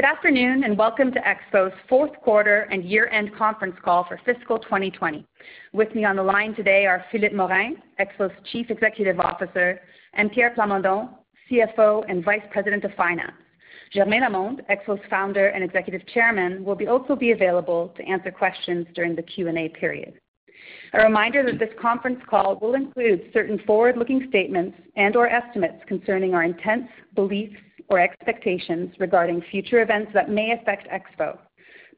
Good afternoon, and welcome to Exfo's fourth quarter and year-end conference call for fiscal 2020. With me on the line today are Philippe Morin, Exfo's Chief Executive Officer, and Pierre Plamondon, CFO and Vice President of Finance. Germain Lamonde, Exfo's founder and executive chairman, will also be available to answer questions during the Q&A period. A reminder that this conference call will include certain forward-looking statements and or estimates concerning our intents, beliefs, or expectations regarding future events that may affect EXFO.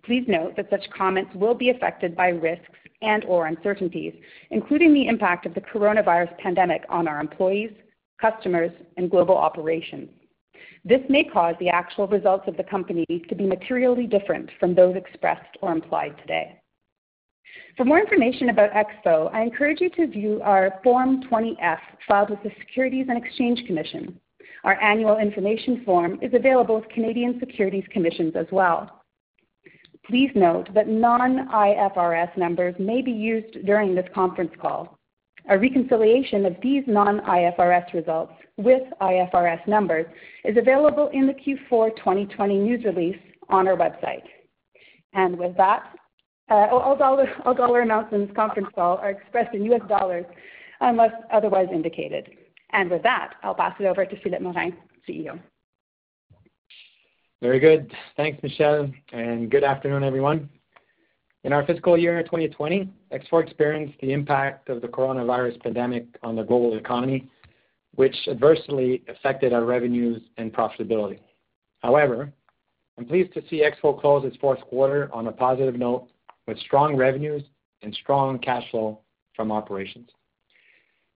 Please note that such comments will be affected by risks and or uncertainties, including the impact of the coronavirus pandemic on our employees, customers, and global operations. This may cause the actual results of the company to be materially different from those expressed or implied today. For more information about EXFO, I encourage you to view our Form 20-F filed with the Securities and Exchange Commission. Our annual information form is available with Canadian Securities Commissions as well. Please note that non-IFRS numbers may be used during this conference call. A reconciliation of these non-IFRS results with IFRS numbers is available in the Q4 2020 news release on our website. And with that, uh, all, dollar, all dollar amounts in this conference call are expressed in US dollars unless otherwise indicated. And with that, I'll pass it over to Philippe Morin, CEO. Very good. Thanks, Michelle, and good afternoon, everyone. In our fiscal year 2020, EXFO experienced the impact of the coronavirus pandemic on the global economy, which adversely affected our revenues and profitability. However, I'm pleased to see EXFO close its fourth quarter on a positive note with strong revenues and strong cash flow from operations.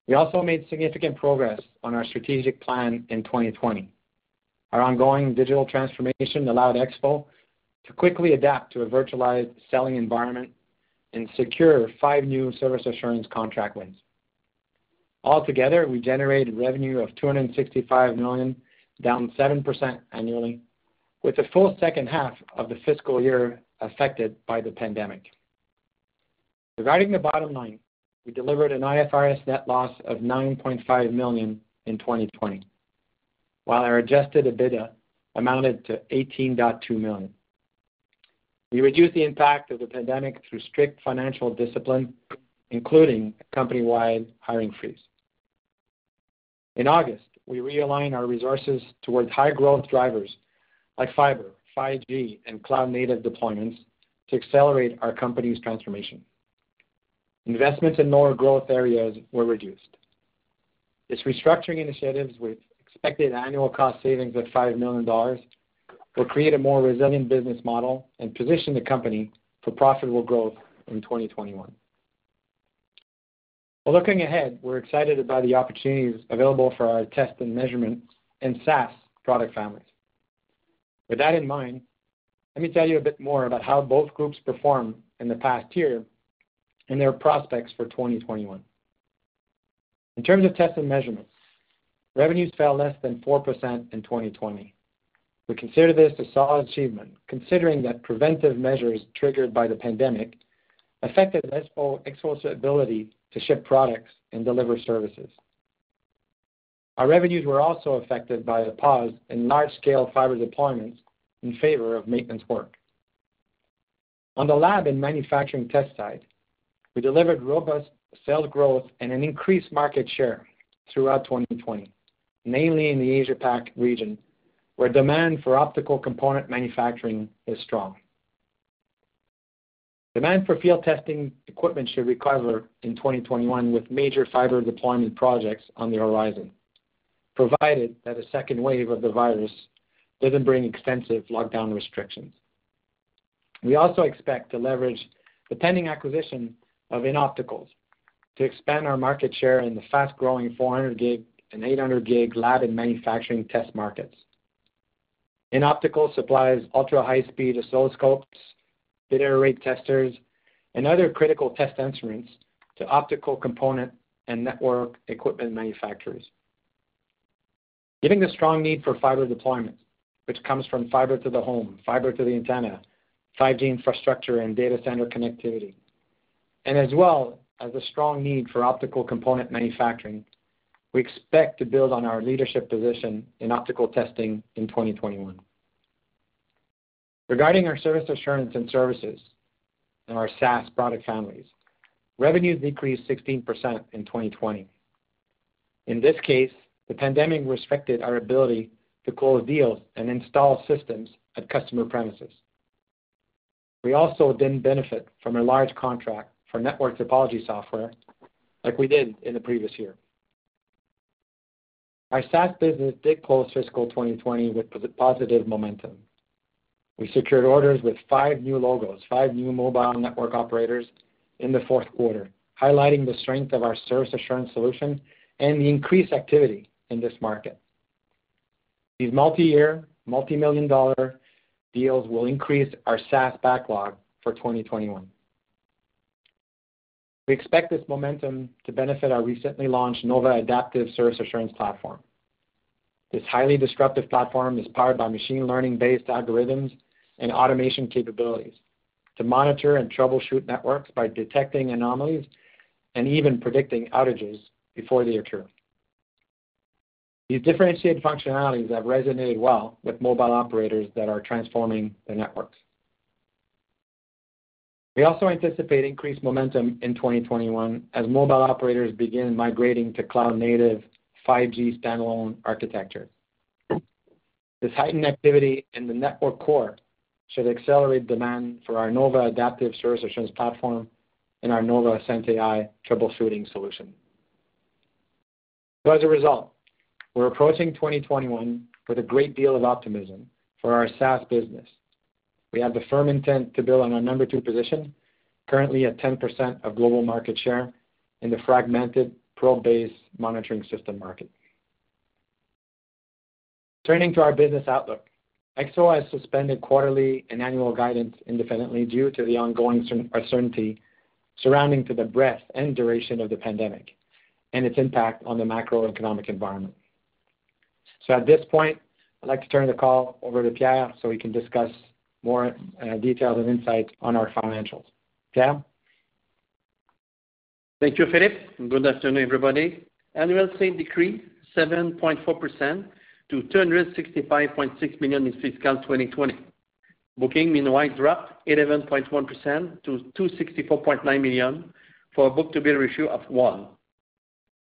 We also made significant progress on our strategic plan in 2020. Our ongoing digital transformation allowed EXFO to quickly adapt to a virtualized selling environment and secure five new service assurance contract wins. Altogether, we generated revenue of 265 million, down 7% annually, with the full second half of the fiscal year affected by the pandemic. Regarding the bottom line, we delivered an IFRS net loss of 9.5 million in 2020, while our adjusted EBITDA amounted to 18.2 million. We reduced the impact of the pandemic through strict financial discipline, including a company-wide hiring freeze. In August, we realigned our resources towards high-growth drivers like fiber, 5G, and cloud-native deployments to accelerate our company's transformation. Investments in lower growth areas were reduced. This restructuring initiatives with expected annual cost savings of $5 million will create a more resilient business model and position the company for profitable growth in 2021. Well, looking ahead, we're excited about the opportunities available for our test and measurement and SaaS product families. With that in mind, let me tell you a bit more about how both groups performed in the past year and their prospects for 2021. In terms of test and measurement, revenues fell less than 4% in 2020. We consider this a solid achievement, considering that preventive measures triggered by the pandemic affected EXFO's ability to ship products and deliver services. Our revenues were also affected by a pause in large-scale fiber deployments in favor of maintenance work. On the lab and manufacturing test side, we delivered robust sales growth and an increased market share throughout 2020, mainly in the Asia Pac region, where demand for optical component manufacturing is strong. Demand for field testing equipment should recover in 2021 with major fiber deployment projects on the horizon, provided that a second wave of the virus doesn't bring extensive lockdown restrictions. We also expect to leverage the pending acquisition of InOpticals to expand our market share in the fast-growing 400 gig and 800 gig lab and manufacturing test markets. InOpticals supplies ultra-high-speed oscilloscopes, bit error rate testers, and other critical test instruments to optical component and network equipment manufacturers. Given the strong need for fiber deployment, which comes from fiber to the home, fiber to the antenna, 5G infrastructure, and data center connectivity, and as well as a strong need for optical component manufacturing, we expect to build on our leadership position in optical testing in 2021. Regarding our service assurance and services and our SaaS product families, revenues decreased 16% in 2020. In this case, the pandemic restricted our ability to close deals and install systems at customer premises. We also didn't benefit from a large contract for network topology software like we did in the previous year. Our SaaS business did close fiscal 2020 with positive momentum. We secured orders with five new logos, five new mobile network operators in the fourth quarter, highlighting the strength of our service assurance solution and the increased activity in this market. These multi-year, multi-million-dollar deals will increase our SaaS backlog for 2021. We expect this momentum to benefit our recently launched Nova Adaptive Service Assurance platform. This highly disruptive platform is powered by machine learning-based algorithms and automation capabilities to monitor and troubleshoot networks by detecting anomalies and even predicting outages before they occur. These differentiated functionalities have resonated well with mobile operators that are transforming their networks. We also anticipate increased momentum in 2021 as mobile operators begin migrating to cloud-native 5G standalone architecture. This heightened activity in the network core should accelerate demand for our Nova Adaptive Service Assurance platform and our Nova AscentAI troubleshooting solution. So as a result, we're approaching 2021 with a great deal of optimism for our SaaS business. We have the firm intent to build on our number two position, currently at 10% of global market share in the fragmented probe-based monitoring system market. Turning to our business outlook, EXFO has suspended quarterly and annual guidance indefinitely due to the ongoing uncertainty surrounding the breadth and duration of the pandemic and its impact on the macroeconomic environment. So at this point, I'd like to turn the call over to Pierre so he can discuss more uh, details and insights on our financials. Pierre? Thank you, Philippe. Good afternoon, everybody. Annual sales decreased 7.4% to 265.6 million in fiscal 2020. Booking, meanwhile, dropped 11.1% to 264.9 million for a book-to-bill ratio of one.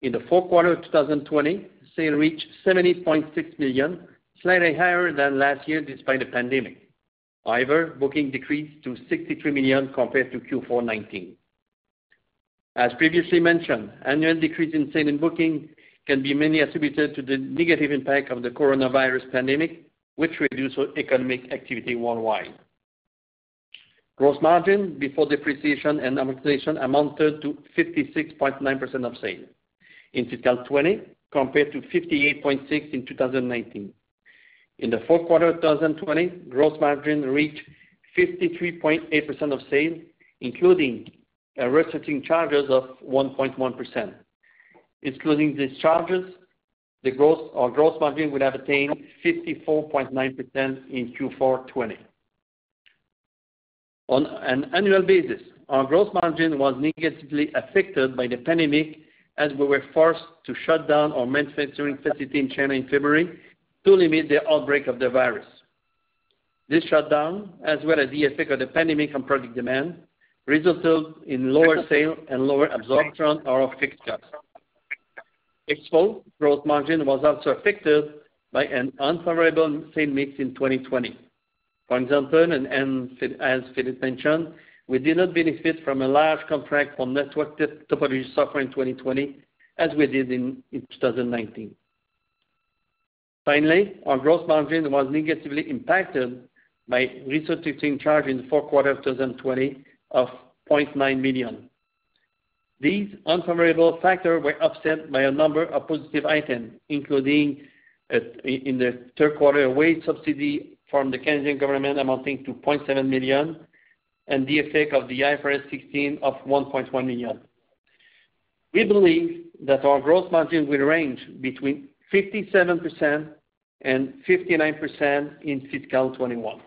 In the fourth quarter of 2020, sales reached 70.6 million, slightly higher than last year despite the pandemic. However, booking decreased to 63 million compared to Q4 2019. As previously mentioned, annual decrease in sales and booking can be mainly attributed to the negative impact of the coronavirus pandemic, which reduced economic activity worldwide. Gross margin before depreciation and amortization amounted to 56.9% of sales in fiscal 2020 compared to 58.6 in 2019. In the fourth quarter of 2020, gross margin reached 53.8% of sales, including restructuring charges of 1.1%. Excluding these charges, our gross margin would have attained 54.9% in Q4 2020. On an annual basis, our gross margin was negatively affected by the pandemic as we were forced to shut down our manufacturing facility in China in February to limit the outbreak of the virus. This shutdown, as well as the effect of the pandemic on product demand, resulted in lower sales and lower absorption of our fixed costs. EXFO gross margin was also affected by an unfavorable sales mix in 2020. For example, and as Philippe mentioned, we did not benefit from a large contract for network topology software in 2020 as we did in 2019. Finally, our gross margin was negatively impacted by restructuring charge in the fourth quarter of 2020 of 0.9 million. These unfavorable factors were offset by a number of positive items, including uh, in the third quarter, a wage subsidy from the Canadian government amounting to 0.7 million, and the effect of the IFRS 16 of 1.1 million. We believe that our gross margin will range between 57% and 59% in fiscal 2021.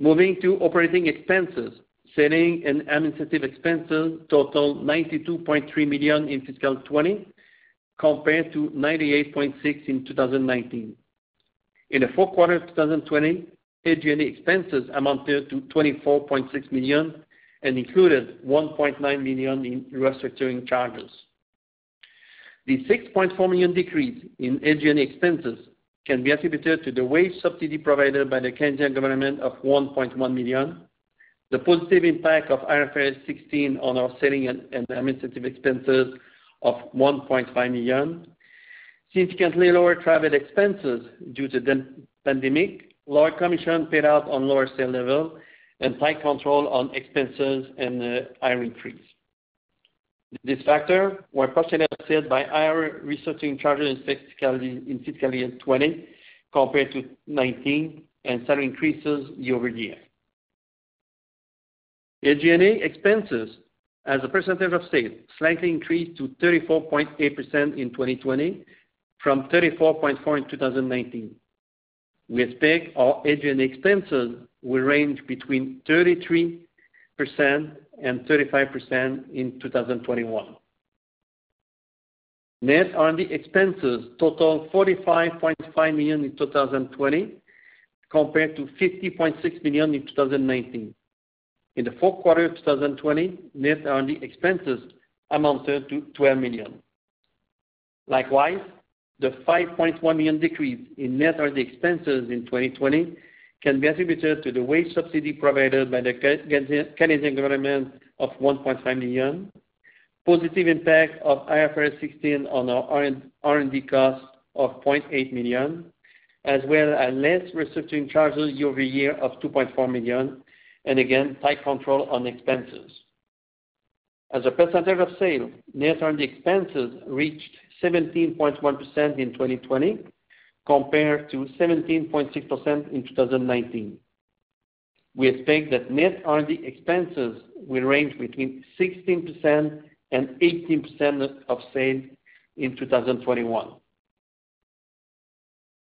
Moving to operating expenses. Selling and administrative expenses totaled 92.3 million in fiscal 2020 compared to 98.6 million in 2019. In the fourth quarter of 2020, SG&A expenses amounted to 24.6 million and included 1.9 million in restructuring charges. The 6.4 million decrease in SG&A expenses can be attributed to the wage subsidy provided by the Canadian government of 1.1 million, the positive impact of IFRS 16 on our selling and administrative expenses of 1.5 million, significantly lower travel expenses due to the pandemic, lower commission paid out on lower sale level, and tight control on expenses and uh, hiring freeze. These factors were partially offset by higher restructuring charges in fiscal year 2020 compared to 2019 and salary increases year-over-year. SG&A expenses as a percentage of sales slightly increased to 34.8% in 2020 from 34.4% in 2019. We expect our SG&A expenses will range between 33% and 35% in 2021. Net R&D expenses totaled 45.5 million in 2020 compared to 50.6 million in 2019. In the fourth quarter of 2020, net R&D expenses amounted to 12 million. Likewise, the 5.1 million decrease in net R&D expenses in 2020 can be attributed to the wage subsidy provided by the Canadian government of 1.5 million, positive impact of IFRS 16 on our R&D costs of 0.8 million, as well as less restructuring charges year-over-year of 2.4 million, and again, tight control on expenses. As a percentage of sales, net R&D expenses reached 17.1% in 2020 compared to 17.6% in 2019. We expect that net R&D expenses will range between 16% and 18% of sales in 2021.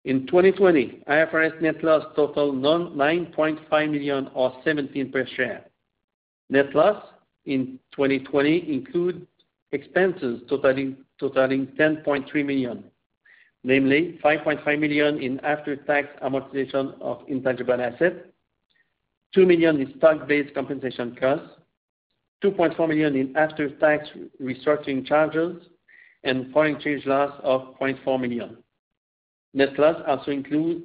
In 2020, IFRS net loss totaled 9.5 million or 0.17 per share. Net loss in 2020 include expenses totaling 10.3 million, namely 5.5 million in after-tax amortization of intangible assets, 2 million in stock-based compensation costs, 2.4 million in after-tax restructuring charges, and foreign exchange loss of 0.4 million. Net loss also includes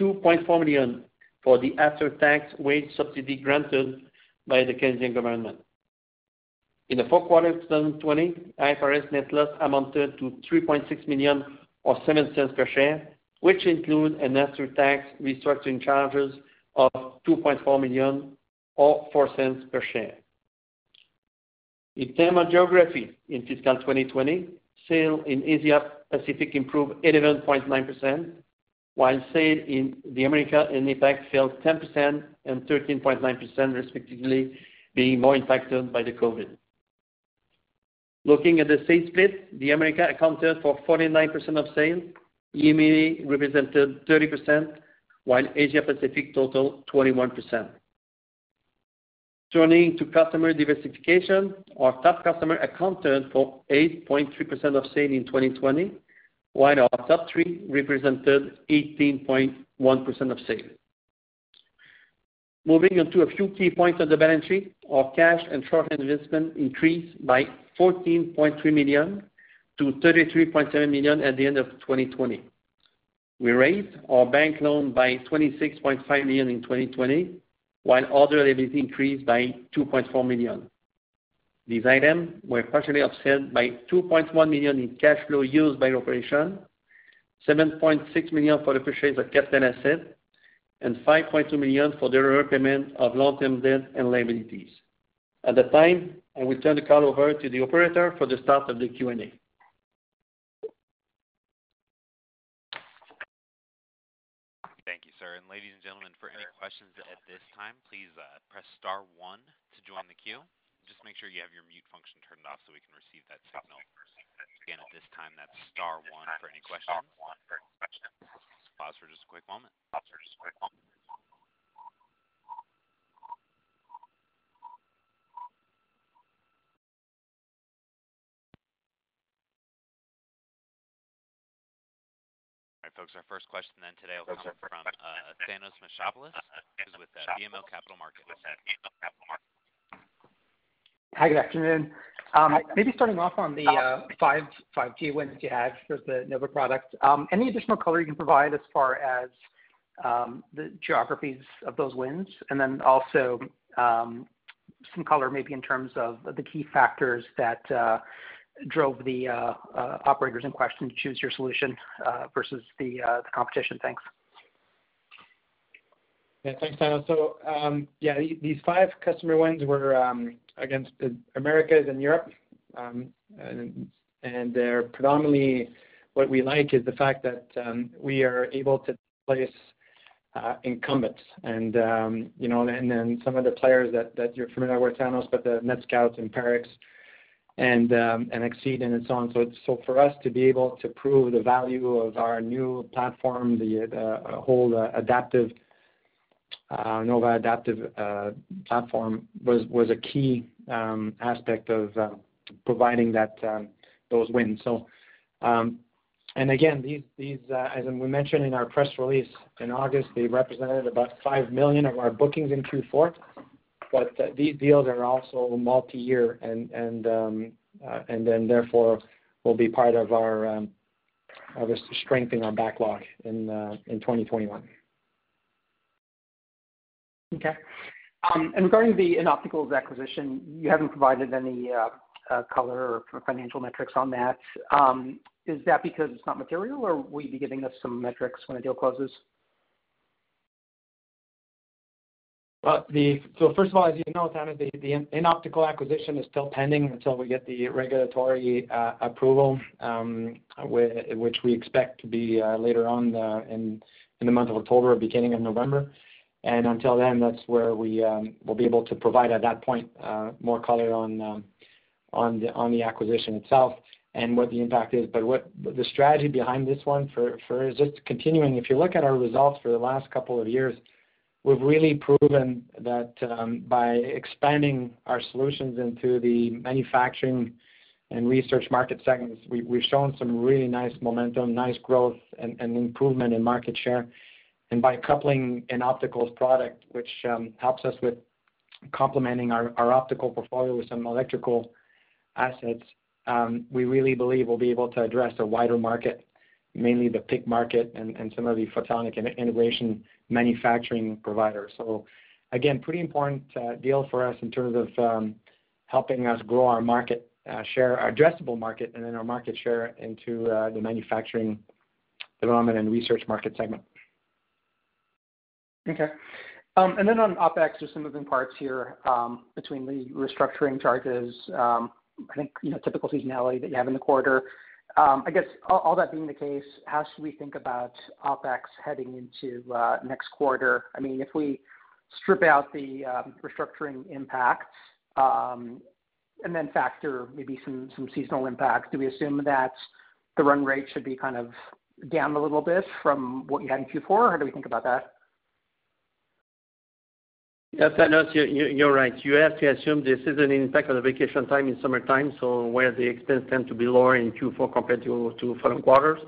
2.4 million for the after-tax wage subsidy granted by the Canadian government. In the fourth quarter of 2020, IFRS net loss amounted to 3.6 million or $0.07 per share, which include an after-tax restructuring charges of 2.4 million or $0.04 per share. In terms of geography, in fiscal 2020, sales in Asia Pacific improved 11.9%, while sales in the Americas and APAC fell 10% and 13.9% respectively, being more impacted by the COVID. Looking at the sales split, the Americas accounted for 49% of sales, EMEA represented 30%, while Asia Pacific totaled 21%. Turning to customer diversification, our top customer accounted for 8.3% of sales in 2020, while our top three represented 18.1% of sales. Moving on to a few key points on the balance sheet. Our cash and short-term investment increased by 14.3 million to 33.7 million at the end of 2020. We raised our bank loan by 26.5 million in 2020, while other liability increased by 2.4 million. These items were partially offset by 2.1 million in cash flow used by operation 7.6 million for the purchase of capital asset, and 5.2 million for the repayment of long-term debt and liabilities. At that time, I will turn the call over to the operator for the start of the Q&A. Thank you, sir. And ladies and gentlemen, for any questions at this time, please uh, press star one to join the queue. Just make sure you have your mute function turned off so we can receive that signal. Again, at this time, that's star one for any questions. Pause for just a quick moment. All right, folks, our first question then today will come from uh, Thanos Moschopoulos, who's with uh, BMO Capital Markets. Hi, good afternoon. Um, maybe starting off on the uh, five 5G wins you had for the Nova product. Um, any additional color you can provide as far as um, the geographies of those wins? And then also, some color maybe in terms of the key factors that uh, drove the uh, operators in question to choose your solution versus the competition. Thanks. Yeah. Thanks, Thanos. So, um, yeah, these five customer wins were um, against the Americas and Europe. Um, and they're predominantly what we like is the fact that we are able to place uh, incumbents and, you know, and then some of the players that you're familiar with, Thanos, but the NetScout and Parix and exceed and so on. So for us to be able to prove the value of our new platform, the uh, whole uh, adaptive Uh, Nova Adaptive uh, platform was a key um, aspect of uh, providing that um, those wins. So um and again, these, these as we mentioned in our press release in August, they represented about 5 million of our bookings in Q4. But These deals are also multi-year um, and then therefore will be part of our strengthening our backlog in in 2021. Okay. Um and regarding the Inoptical's acquisition, you haven't provided any uh, uh, color or financial metrics on that. Um, is that because it's not material, or will you be giving us some metrics when the deal closes? Uh, well, First of all, as you know, Thanos, the the Inoptical acquisition is still pending until we get the regulatory approval, um, which we expect to be later on in the month of October or beginning of November. And until then, that's where um, we'll be able to provide at that point uh, more color on um on the on the acquisition itself and what the impact is. But what the strategy behind this one for is just continuing. If you look at our results for the last couple of years, we've really proven that um, by expanding our solutions into the manufacturing and research market segments, we've shown some really nice momentum, nice growth and improvement in market share. And by coupling Inoptical's product, which um, helps us with complementing our optical portfolio with some electrical assets, um, we really believe we'll be able to address a wider market, mainly the PIC market and some of the photonic integration manufacturing providers. So again, pretty important uh, deal for us in terms of um, helping us grow our market uh, share, our addressable market, and then our market share into uh, the manufacturing development and research market segment. Okay. Um, and then on OpEx, just some moving parts here, um, between the restructuring charges, um, I think, you know, typical seasonality that you have in the quarter. I guess all that being the case, how should we think about OpEx heading into uh, next quarter? I mean, if we strip out the restructuring impacts, and then factor maybe some some seasonal impacts, do we assume that the run rate should be kind of down a little bit from what you had in Q4? How do we think about that? Yes, Thanos, you're right. You have to assume this is an impact of the vacation time in summertime, so where the expense tend to be lower in Q4 compared to following quarters.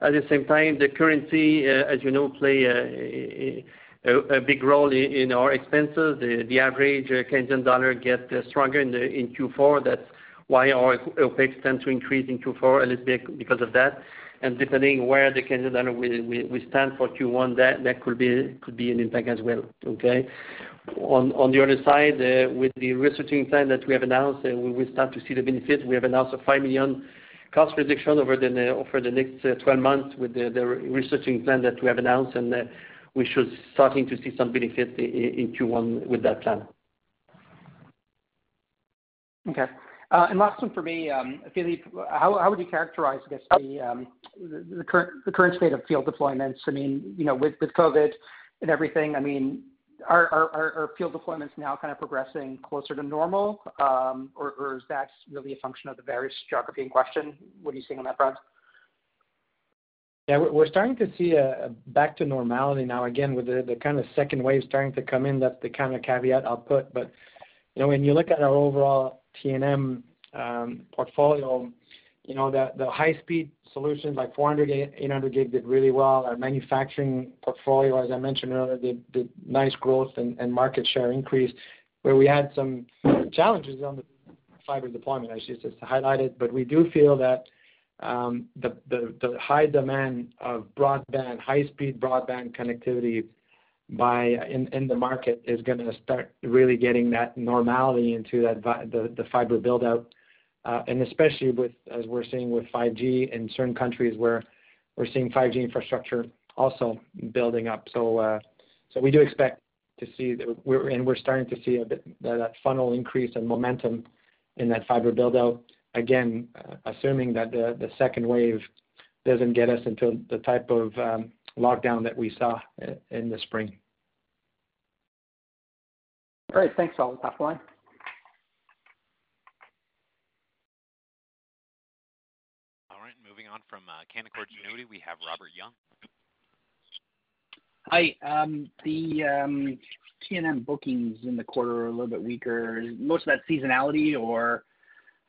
At the same time, the currency, uh, as you know, play a big role in our expenses. The average uh, Canadian dollar get uh, stronger in Q4. That's why our OpEx tend to increase in Q4 a little bit because of that. And depending where the Canadian dollar will stand for Q1, that could be an impact as well. Okay? On the other side, uh, with the restructuring plan that we have announced, uh, we will start to see the benefits. We have announced a 5 million cost reduction over the next uh, 12 months with the restructuring plan that we have announced, and we should starting to see some benefit in Q1 with that plan. Okay. Uh, last one for me, um, Philippe, how would you characterize, I guess, um, the current state of field deployments? I mean, you know, with COVID and everything, I mean, are field deployments now kind of progressing closer to normal, um, or is that really a function of the various geography in question? What are you seeing on that front? Yeah. We're starting to see a back to normality now, again, with the kind of second wave starting to come in. That's the kind of caveat I'll put. But you know, when you look at our overall T&M um, portfolio, you know, the high-speed solutions like 400 gig, 800 gig did really well. Our manufacturing portfolio, as I mentioned earlier, did nice growth and market share increase. Where we had some challenges on the fiber deployment, I should just highlight it. but We do feel that um, the high demand of broadband, high-speed broadband connectivity in in the market is gonna start really getting that normality into the fiber build-out, uh, and especially with, as we're seeing with 5G in certain countries where we're seeing 5G infrastructure also building up. So uh so we do expect to see and we're starting to see a bit that funnel increase and momentum in that fiber build-out. Again, uh, assuming that the second wave doesn't get us into the type of um, lockdown that we saw in the spring. Great. Thanks. I'll pass the line. All right. Moving on from uh, Canaccord Genuity, we have Robert Young. Hi. Um, the um, T&M bookings in the quarter are a little bit weaker. Is most of that seasonality or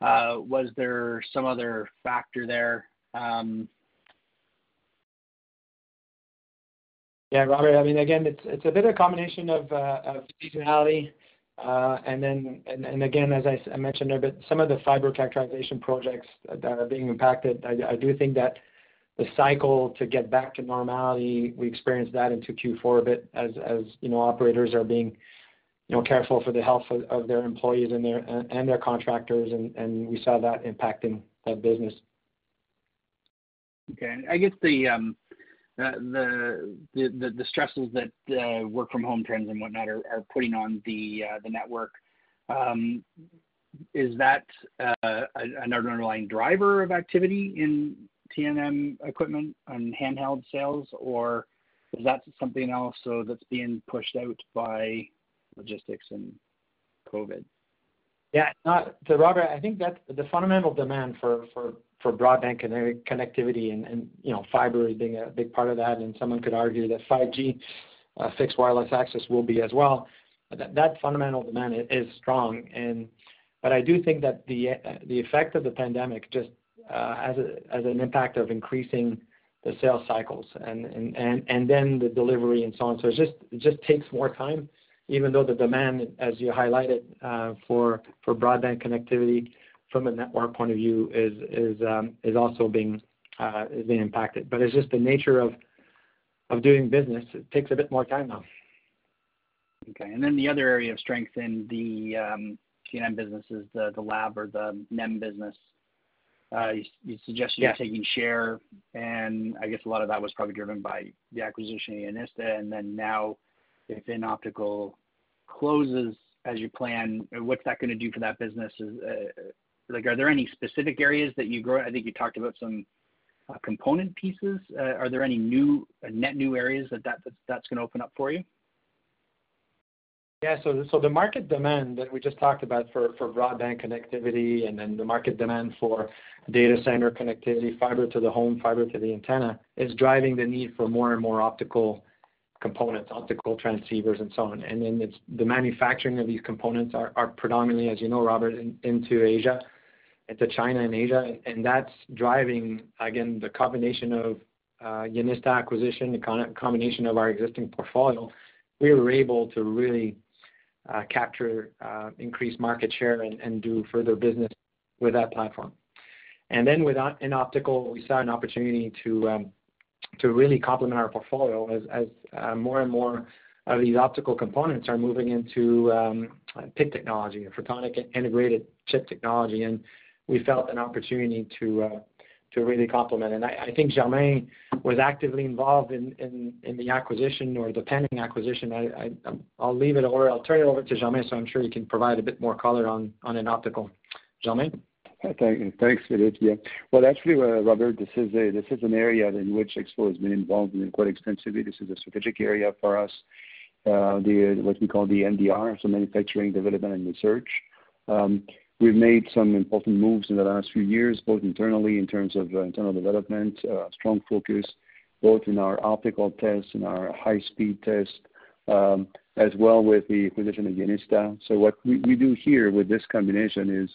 uh, was there some other factor there? Um, Yeah, Robert, I mean, again, it's a bit of a combination of uh, seasonality. Uh, and then and again, as I mentioned there, but some of the fiber characterization projects that are being impacted, I do think that the cycle to get back to normality, we experienced that into Q4 a bit as as you know, operators are being you know, careful for the health of their employees and their and their contractors, and we saw that impacting that business. Okay. I guess the um, Uh, stresses that uh, work from home trends and whatnot are putting on the uh, the network, um, is that an underlying driver of activity in T&M equipment and handheld sales, or is that something else so that's being pushed out by logistics and COVID? Yeah. Not so Robert, I think that the fundamental demand for for broadband connectivity and, you know, fiber as being a big part of that, and someone could argue that 5G uh, fixed wireless access will be as well. That fundamental demand is strong. And but I do think that the uh, the effect of the pandemic just uh, has an impact of increasing the sales cycles and and and then the delivery and so on. So it just it just takes more time, even though the demand, as you highlighted, uh for broadband connectivity from a network point of view is is um, is also being uh, is being impacted. But it's just the nature of of doing business. It takes a bit more time now. Okay. And then the other area of strength in the um, T&M business is the the lab or the NEM business. Uh, you suggested- Yeah. You're taking share, and I guess a lot of that was probably driven by the acquisition of Yenista, and then Now if Inoptical closes as you plan, what's that gonna do for that business? Uh, Like, are there any specific areas that you grow? I think you talked about some uh, component pieces. Uh, are there any new uh, net new areas that that's gonna open up for you? Yeah. So the market demand that we just talked about for broadband connectivity and then the market demand for data center connectivity, fiber to the home, fiber to the antenna, is driving the need for more and more optical components, optical transceivers and so on. And then it's the manufacturing of these components are predominantly, as you know, Robert, into Asia, into China and Asia. And that's driving, again, the combination of uh, Yenista acquisition, the combination of our existing portfolio. We were able to really uh, capture uh, increased market share and do further business with that platform. And then with Inoptical, we saw an opportunity um, to really complement our portfolio as more and more of these optical components are moving into um, PIC technology, photonic integrated chip technology. We felt an opportunity to uh, to really complement. And I think Germain was actively involved in the acquisition or the pending acquisition. I'll leave it over. I'll turn it over to Germain, so I'm sure he can provide a bit more color on InOptical. Germain? Thanks, Philippe. Yeah. Well, actually, uh, Robert, this is an area in which EXFO has been involved in quite extensively. This is a strategic area for us, uh, what we call the MDR, so manufacturing, development, and research. Um, We've made some important moves in the last few years, both internally in terms of uh, internal development, uh, strong focus both in our optical tests and our high-speed test, um, as well with the acquisition of Yenista. So, what we do here with this combination is,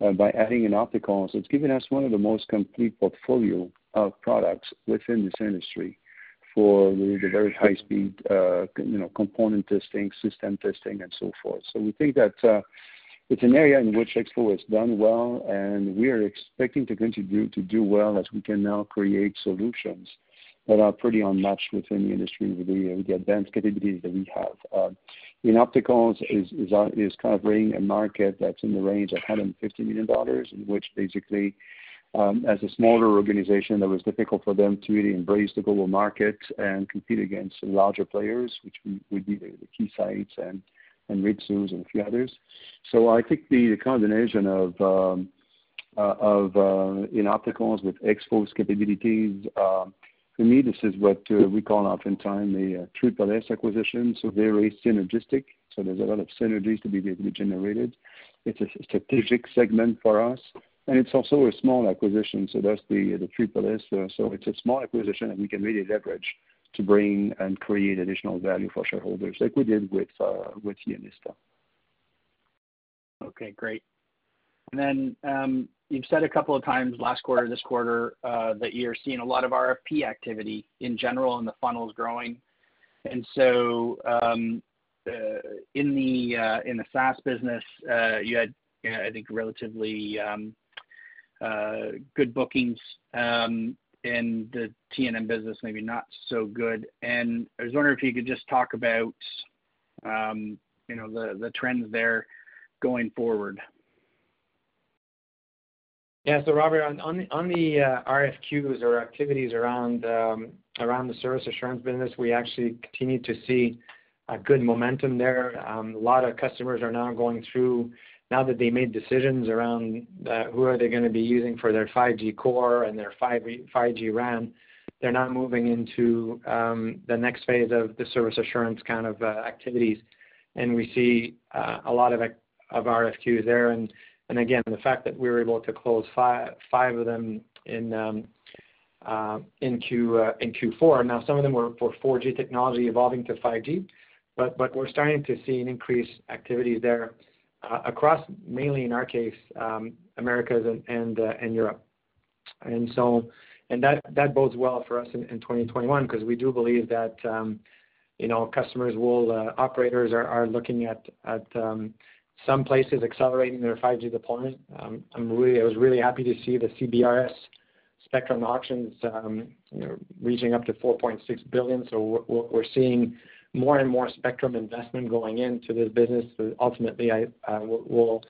uh, by adding in so it's given us one of the most complete portfolio of products within this industry for the very high speed, you know, component testing, system testing, and so forth. So we think that it's an area in which EXFO has done well, and we are expecting to continue to do well as we can now create solutions that are pretty unmatched within the industry with the advanced capabilities that we have. Uh, in opticals is covering uh, a market that's in the range of $150 million, in which basically, um, as a smaller organization, that was difficult for them to really embrace the global market and compete against larger players, which would be the Keysights and Ritsu and a few others. So I think the combination of um, uh, uh, InOpticals with EXFO's capabilities, um, for me, this is what uh, we call oftentimes a triple S acquisition, so very synergistic. So there's a lot of synergies to be to be generated. It's a strategic segment for us, and it's also a small acquisition, so that's the triple S. So it's a small acquisition that we can really leverage to bring and create additional value for shareholders like we did uh, with Yenista. Okay, great. And then um you've said a couple of times last quarter, this quarter, uh, that you're seeing a lot of RFP activity in general and the funnel is growing. And so um uh, in the SaaS business, you had, I think, relatively um, good bookings, um, in the T&M business, maybe not so good. And I was wondering if you could just talk about, um, you know, the trends there going forward. Yeah. So Robert, on the uh, RFQs or activities um, around the service assurance business, we actually continue to see a good momentum there. Um, a lot of customers are now going through, now that they made decisions around uh, who are they gonna be using for their 5G core and their 5G RAN, they're now moving into um, the next phase of the service assurance kind of uh, activities. And we see uh, a lot of RFQs there. And again, the fact that we were able to close five of them in um, Q4. Now, some of them were for 4G technology evolving to 5G, but we're starting to see an increased activity there Uh, across, mainly in our case, um, Americas and uh Europe. And so and that bodes well for us in 2021 because we do believe that, um, you know, customers will, uh, operators are looking at um, some places accelerating their 5G deployment. I was really happy to see the CBRS spectrum auctions, reaching up to $4.6 billion. We're seeing more and more spectrum investment going into this business ultimately uh, will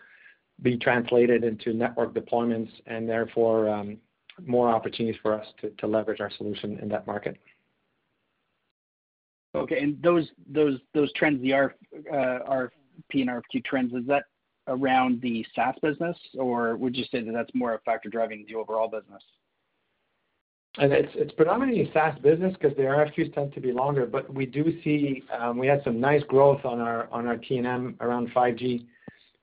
be translated into network deployments and therefore um, more opportunities for us to leverage our solution in that market. Okay. And those those those trends, the RFP uh, and RFQ trends, is that around the SaaS business, or would you say that that's more a factor driving the overall business? And it's predominantly SaaS business because the RFQs tend to be longer. But we do see we had some nice growth on our T&M around 5G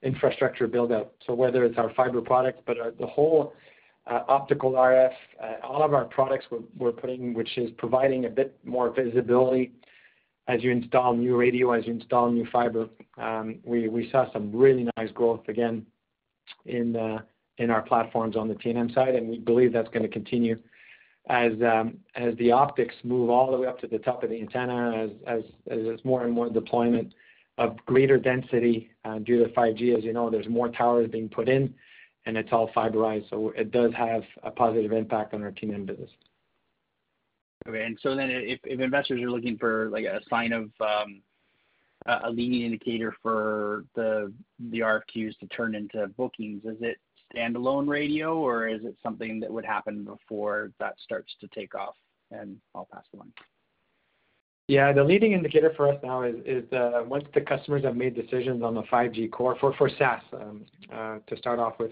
infrastructure build-out. So whether it's our fiber product, but the whole optical RF, all of our products we're putting, which is providing a bit more visibility as you install new radio, as you install new fiber. Um we saw some really nice growth again in uh in our platforms on the T&M side, and we believe that's gonna continue as um as the optics move all the way up to the top of the antenna, as as there's more and more deployment of greater density due to 5G. As you know, there's more towers being put in, and it's all fiberized. So it does have a positive impact on our T&M business. Okay. And so then i if investors are looking for like a sign of a leading indicator for the the RFQs to turn into bookings, is it standalone radio, or is it something that would happen before that starts to take off? And I'll pass the line. Yeah. The leading indicator for us now is uh, once the customers have made decisions on the 5G core for SaaS, um, uh, to start off with.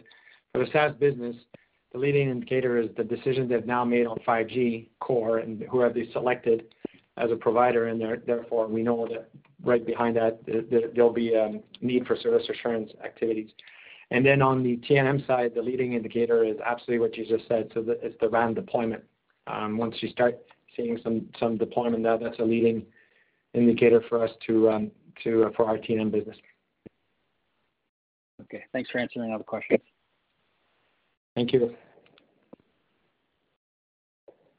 For the SaaS business, the leading indicator is the decisions they've now made on 5G core and who have they selected as a provider, and therefore, we know that right behind that, there'll be a need for service assurance activities. And then on the T&M side, the leading indicator is absolutely what you just said. So it's the RAN deployment. Um, once you start seeing some deployment, that's a leading indicator for us to um, uh, for our T&M business. Okay. Thanks for answering all the questions. Thank you.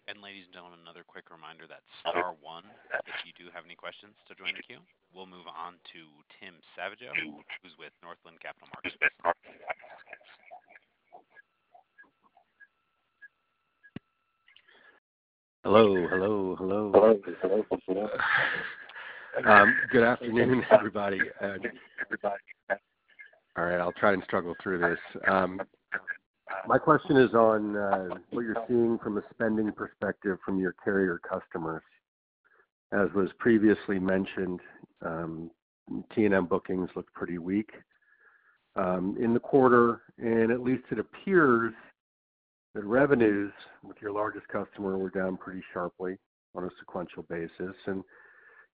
And ladies and gentlemen, another quick reminder that star one if you do have any questions to join the queue. We'll move on to Tim Savageaux, who's with Northland Capital Markets. Hello, hello, hello. Hello. Um, good afternoon, um, everybody. All right, I'll try and struggle through this. Um, My question is on uh, what you're seeing from a spending perspective from your carrier customers. As was previously mentioned, um, T&M bookings look pretty weak um, in the quarter, and at least it appears that revenues with your largest customer were down pretty sharply on a sequential basis. And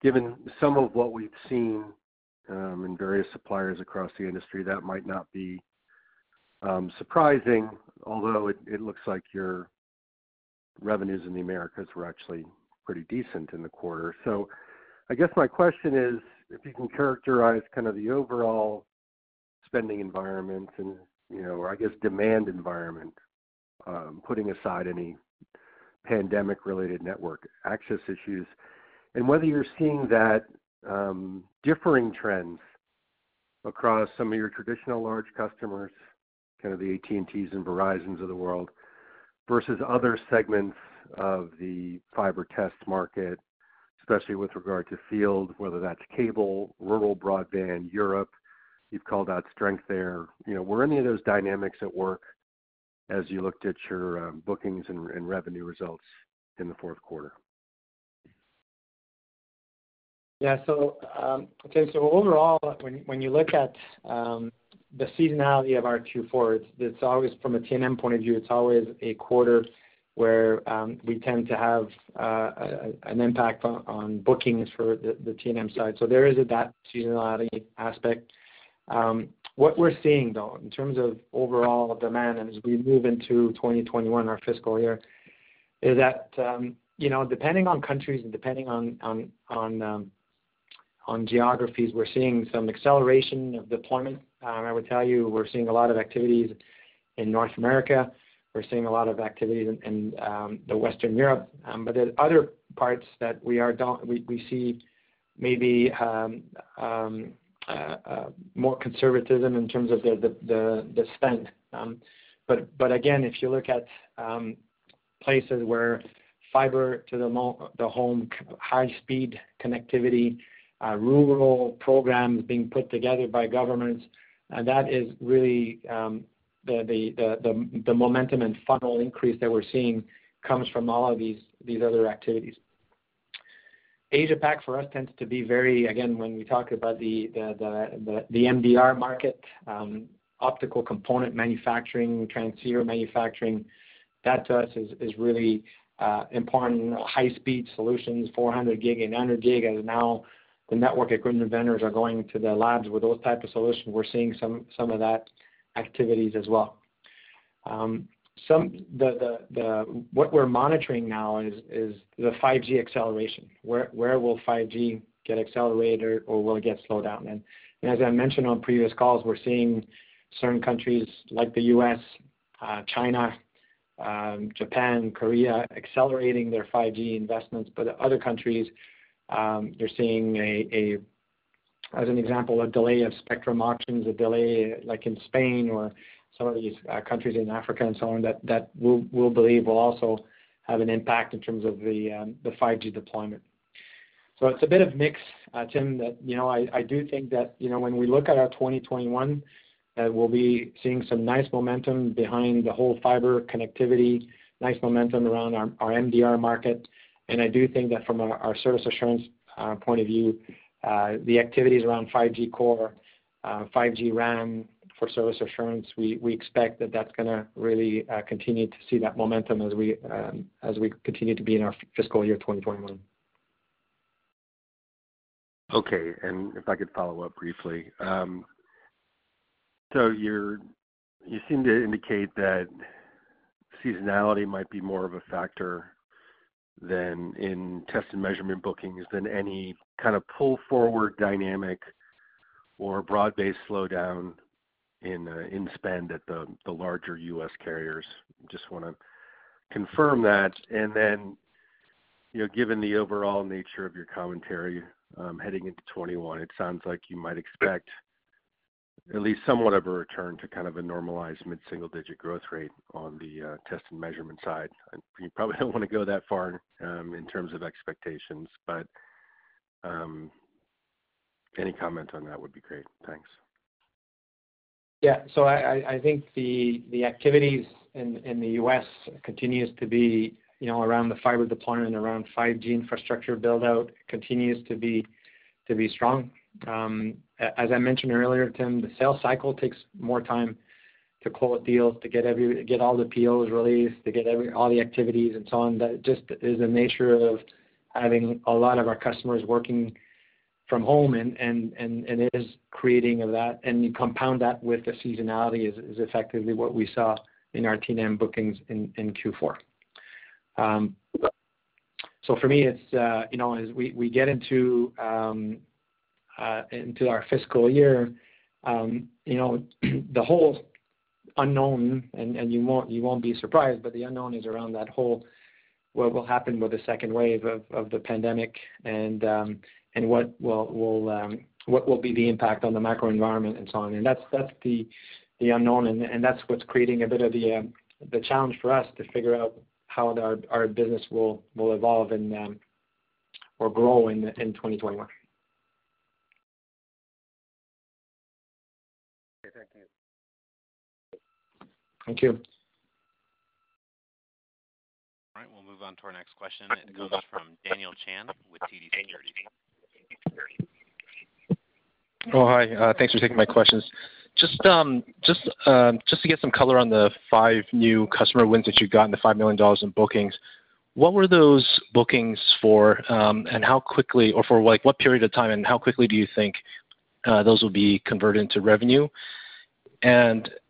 given some of what we've seen um, in various suppliers across the industry, that might not be Um, surprising, although it looks like your revenues in the Americas were actually pretty decent in the quarter. So I guess my question is, if you can characterize kind of the overall spending environment and, you know, or I guess demand environment, um, putting aside any pandemic-related network access issues, and whether you're seeing that um, differing trends across some of your traditional large customers, kind of the AT&Ts and Verizons of the world, versus other segments of the fiber test market, especially with regard to field, whether that's cable, rural broadband, Europe, you've called out strength there. You know, were any of those dynamics at work as you looked at your um, bookings and revenue results in the fourth quarter? Yeah. So, um, okay. So overall, when you look at um, the seasonality of our Q4, it's always, from a T&M point of view, it's always a quarter where um, we tend to have uh, an impact on bookings for the T&M side. So there is that seasonality aspect. Um, what we're seeing, though, in terms of overall demand and as we move into 2021, our fiscal year, is that um, you know, depending on countries and depending on on on um on geographies, we're seeing some acceleration of deployment. Um, I would tell you, we're seeing a lot of activities in North America. We're seeing a lot of activities in um, the Western Europe. Um, but there's other parts that we see maybe uh, uh, more conservatism in terms of the spend. But again, if you look at places where fiber to the home, high-speed connectivity, uh, rural programs being put together by governments, that is really um, the momentum and funnel increase that we're seeing comes from all of these other activities. Asia Pac for us tends to be very, again, when we talk about the MDR market, um, optical component manufacturing, transceiver manufacturing, that to us is really uh, important. High-speed solutions, 400 gig and 100 gig as now the network equipment vendors are going to the labs with those type of solutions. We're seeing some of that activities as well. Um, what we're monitoring now is the 5G acceleration. Where will 5G get accelerated or will it get slowed down? And as I mentioned on previous calls, we're seeing certain countries like the U.S., uh, China, um, Japan, Korea, accelerating their 5G investments. But other countries, Um, you're seeing, as an example, a delay of spectrum auctions, a delay like in Spain or some of these uh, countries in Africa and so on, that we'll believe will also have an impact in terms of the um, 5G deployment. So it's a bit of mix, uh, Tim, that I do think that when we look at our 2021, that uh, we'll be seeing some nice momentum behind the whole fiber connectivity, nice momentum around our MDR market. I do think that from our service assurance uh, point of view, uh, the activities around 5G core, uh, 5G RAN for service assurance, we expect that that's gonna really continue to see that momentum um, as we continue to be in our fiscal year 2021. Okay. And if I could follow up briefly. Um so You seem to indicate that seasonality might be more of a factor than in test and measurement bookings than any kind of pull forward dynamic or broad-based slowdown in uh, spend at the larger U.S. carriers. Just wanna confirm that. And then, you know, given the overall nature of your commentary, um, heading into 2021, it sounds like you might expect at least somewhat of a return to kind of a normalized mid-single digit growth rate on the uh, test and measurement side. You probably don't wanna go that far um, in terms of expectations, but um, any comment on that would be great. Thanks. Yeah. So I think the activities in the U.S. continues to be, you know, around the fiber deployment, around 5G infrastructure build-out continues to be strong. Um, As I mentioned earlier, Tim, the sales cycle takes more time to close deals, to get all the POs released, to get all the activities and so on. That just is the nature of having a lot of our customers working from home and it is creating of that. And you compound that with the seasonality is effectively what we saw in our T&M bookings in Q4. Um, so For me, it's, uh, you know, as we get into um, our fiscal year, you know, the whole unknown, and you won't you won't be surprised, but the unknown is around that whole what will happen with the second wave of the pandemic and um and what will um what will be the impact on the macro environment and so on. And that's that's the unknown, and that's what's creating a bit of the the challenge for us to figure out how our business will evolve and or grow in in 2021. Thank you. All right, we'll move on to our next question. It comes from Daniel Chan with TD Securities. Oh, hi. Uh, thanks for taking my questions. Um, um, just to get some color on the five new customer wins that you got and the $5 million in bookings, what were those bookings for, um, and how quickly or for like what period of time, and how quickly do you think uh, those will be converted into revenue?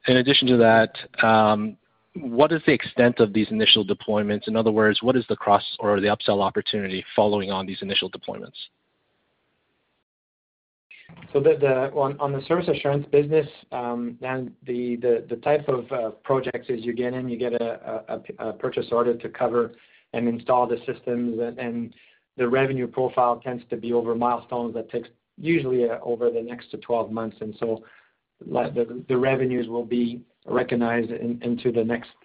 In addition to that, um, what is the extent of these initial deployments? In other words, what is the cross or the upsell opportunity following on these initial deployments? So, on the service assurance business, um, Dan, the type of uh, projects is you get in, you get a purchase order to cover and install the systems, and the revenue profile tends to be over milestones that takes usually uh, over the next to 12 months. The revenues will be recognized into the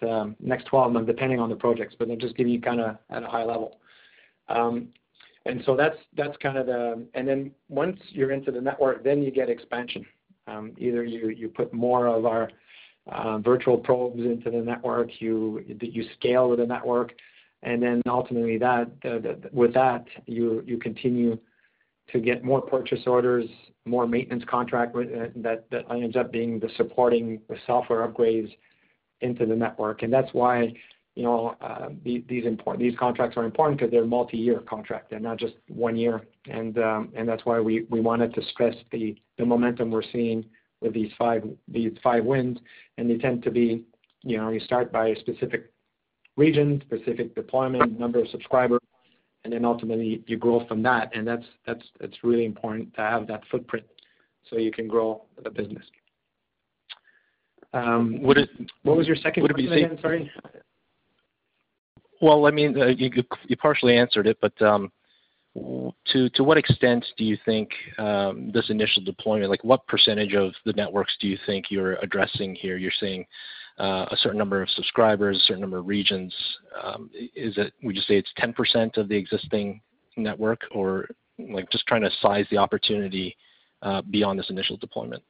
um, next 12 months, depending on the projects, but I'm just giving you kinda at a high level. Um and so that's that's kind of the. And then once you're into the network, then you get expansion. Um, either you put more of our uh, virtual probes into the network, you scale with the network, and then ultimately with that, you continue to get more purchase orders, more maintenance contract with uh, that ends up being the supporting the software upgrades into the network. And that's why, you know, uh, these contracts are important because they're multi-year contract. They're not just one year. And um, that's why we wanted to stress the momentum we're seeing with these five wins. And they tend to be, you know, you start by a specific region, specific deployment, number of subscribers, and then ultimately you grow from that. And that's really important to have that footprint so you can grow the business. Um, would it- What was your second question again? Sorry. Well, I mean, uh, you partially answered it, but um, to to what extent do you think um, this initial deployment, like what percentage of the networks do you think you're addressing here? You're saying a certain number of subscribers, a certain number of regions. Um, is it would you say it's 10% of the existing network? Or like just trying to size the opportunity beyond this initial deployment.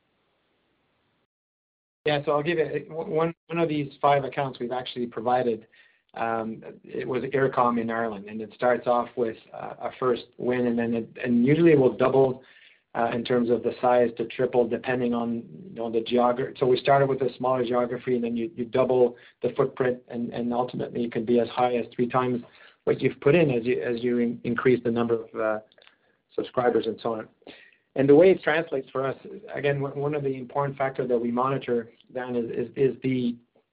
Yeah. So I'll give you one of these five accounts we've actually provided, um, it was Eircom in Ireland, and it starts off with a first win, and then and usually it will double uh, in terms of the size to triple depending on you the geography. So we started with a smaller geography, and then you, you double the footprint, and, ultimately it can be as high as three times what you've put in as you as you increase the number of uh, subscribers and so on. And the way it translates for us, again, one of the important factors that we monitor, Dan, is,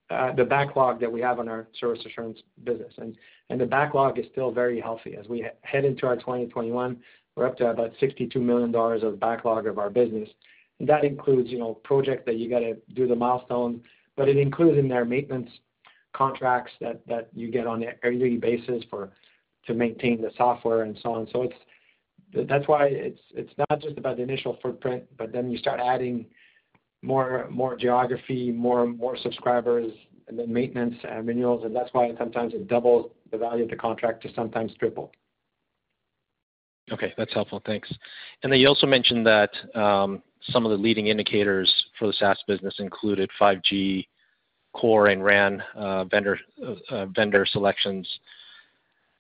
uh, the backlog that we have on our service assurance business. And the backlog is still very healthy. As we head into our 2021, we're up to about $62 million of backlog of our business. And that includes, you know, projects that you got to do the milestones, but it includes in there maintenance contracts that, that you get on an yearly basis for to maintain the software and so on. So it's that's why it's it's not just about the initial footprint, but then you start adding more more geography, more more subscribers, and then maintenance and renewals, and that's why sometimes it doubles the value of the contract to sometimes triple. Okay, that's helpful. Thanks. And then you also mentioned that um, some of the leading indicators for the SaaS business included 5G core and RAN uh, vendor uh, vendor selections.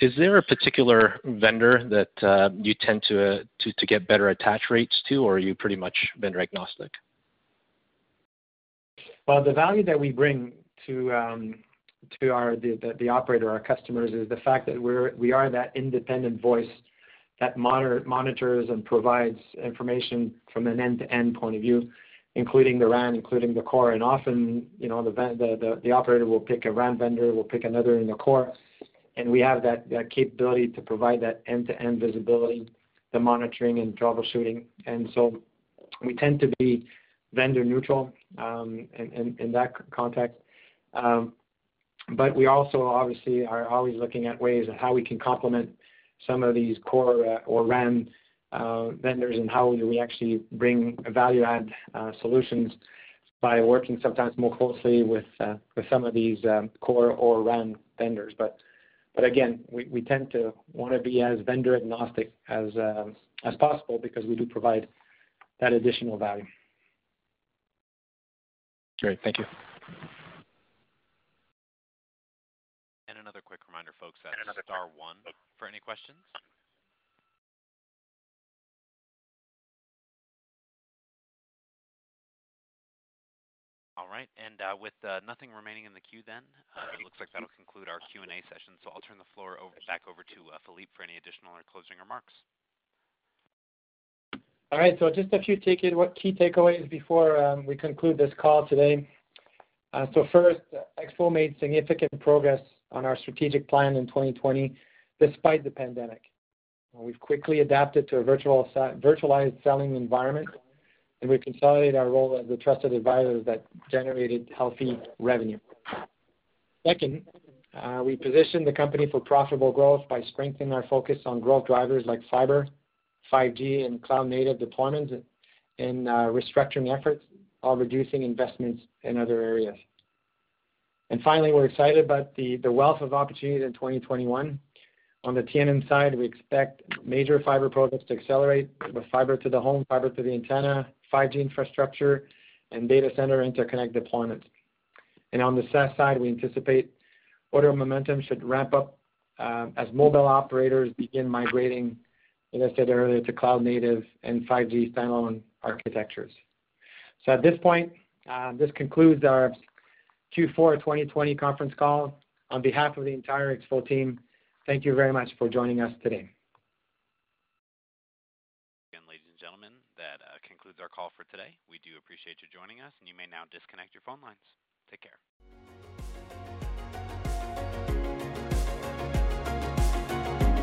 Is there a particular vendor that uh, you tend to, uh, get better attach rates to, or are you pretty much vendor agnostic? Well, the value that we bring to um, our operator, our customers, is the fact that we are that independent voice that monitors and provides information from an end-to-end point of view, including the RAN, including the core. And often, you know, the operator will pick a RAN vendor, will pick another in the core, and we have that, that capability to provide that end-to-end visibility, the monitoring and troubleshooting. And so we tend to be vendor neutral um, in that context. Um, but we also obviously are always looking at ways of how we can complement some of these core uh, or RAN uh, vendors and how do we actually bring value add uh, solutions by working sometimes more closely with some of these um, core or RAN vendors. But again, we tend to want to be as vendor agnostic as possible because we do provide that additional value. Great. Thank you. Reminder, folks, that's star one for any questions. All right. and uh, With uh, nothing remaining in the queue then, it looks like that'll conclude our Q&A session. So I'll turn the floor back over to Philippe for any additional or closing remarks. All right. So just a few key takeaways before um, we conclude this call today. Uh, so first, EXFO made significant progress on our strategic plan in 2020 despite the pandemic. We've quickly adapted to a virtualized selling environment, and we consolidated our role as the trusted advisor that generated healthy revenue. Second, uh, we positioned the company for profitable growth by strengthening our focus on growth drivers like fiber, 5G and cloud-native deployments and uh, restructuring efforts, while reducing investments in other areas. And Finally, we're excited about the wealth of opportunities in 2021. On the T&M side, we expect major fiber projects to accelerate with fiber to the home, fiber to the antenna, 5G infrastructure, and data center interconnect deployments. And On the SaaS side, we anticipate order momentum should ramp up uh, as mobile operators begin migrating as I said earlier, to cloud native and 5G standalone architectures. So At this point, uh, this concludes our Q4 2020 conference call. On behalf of the entire EXFO team, thank you very much for joining us today. Again, ladies and gentlemen, that uh, concludes our call for today. We do appreciate you joining us, and you may now disconnect your phone lines. Take care.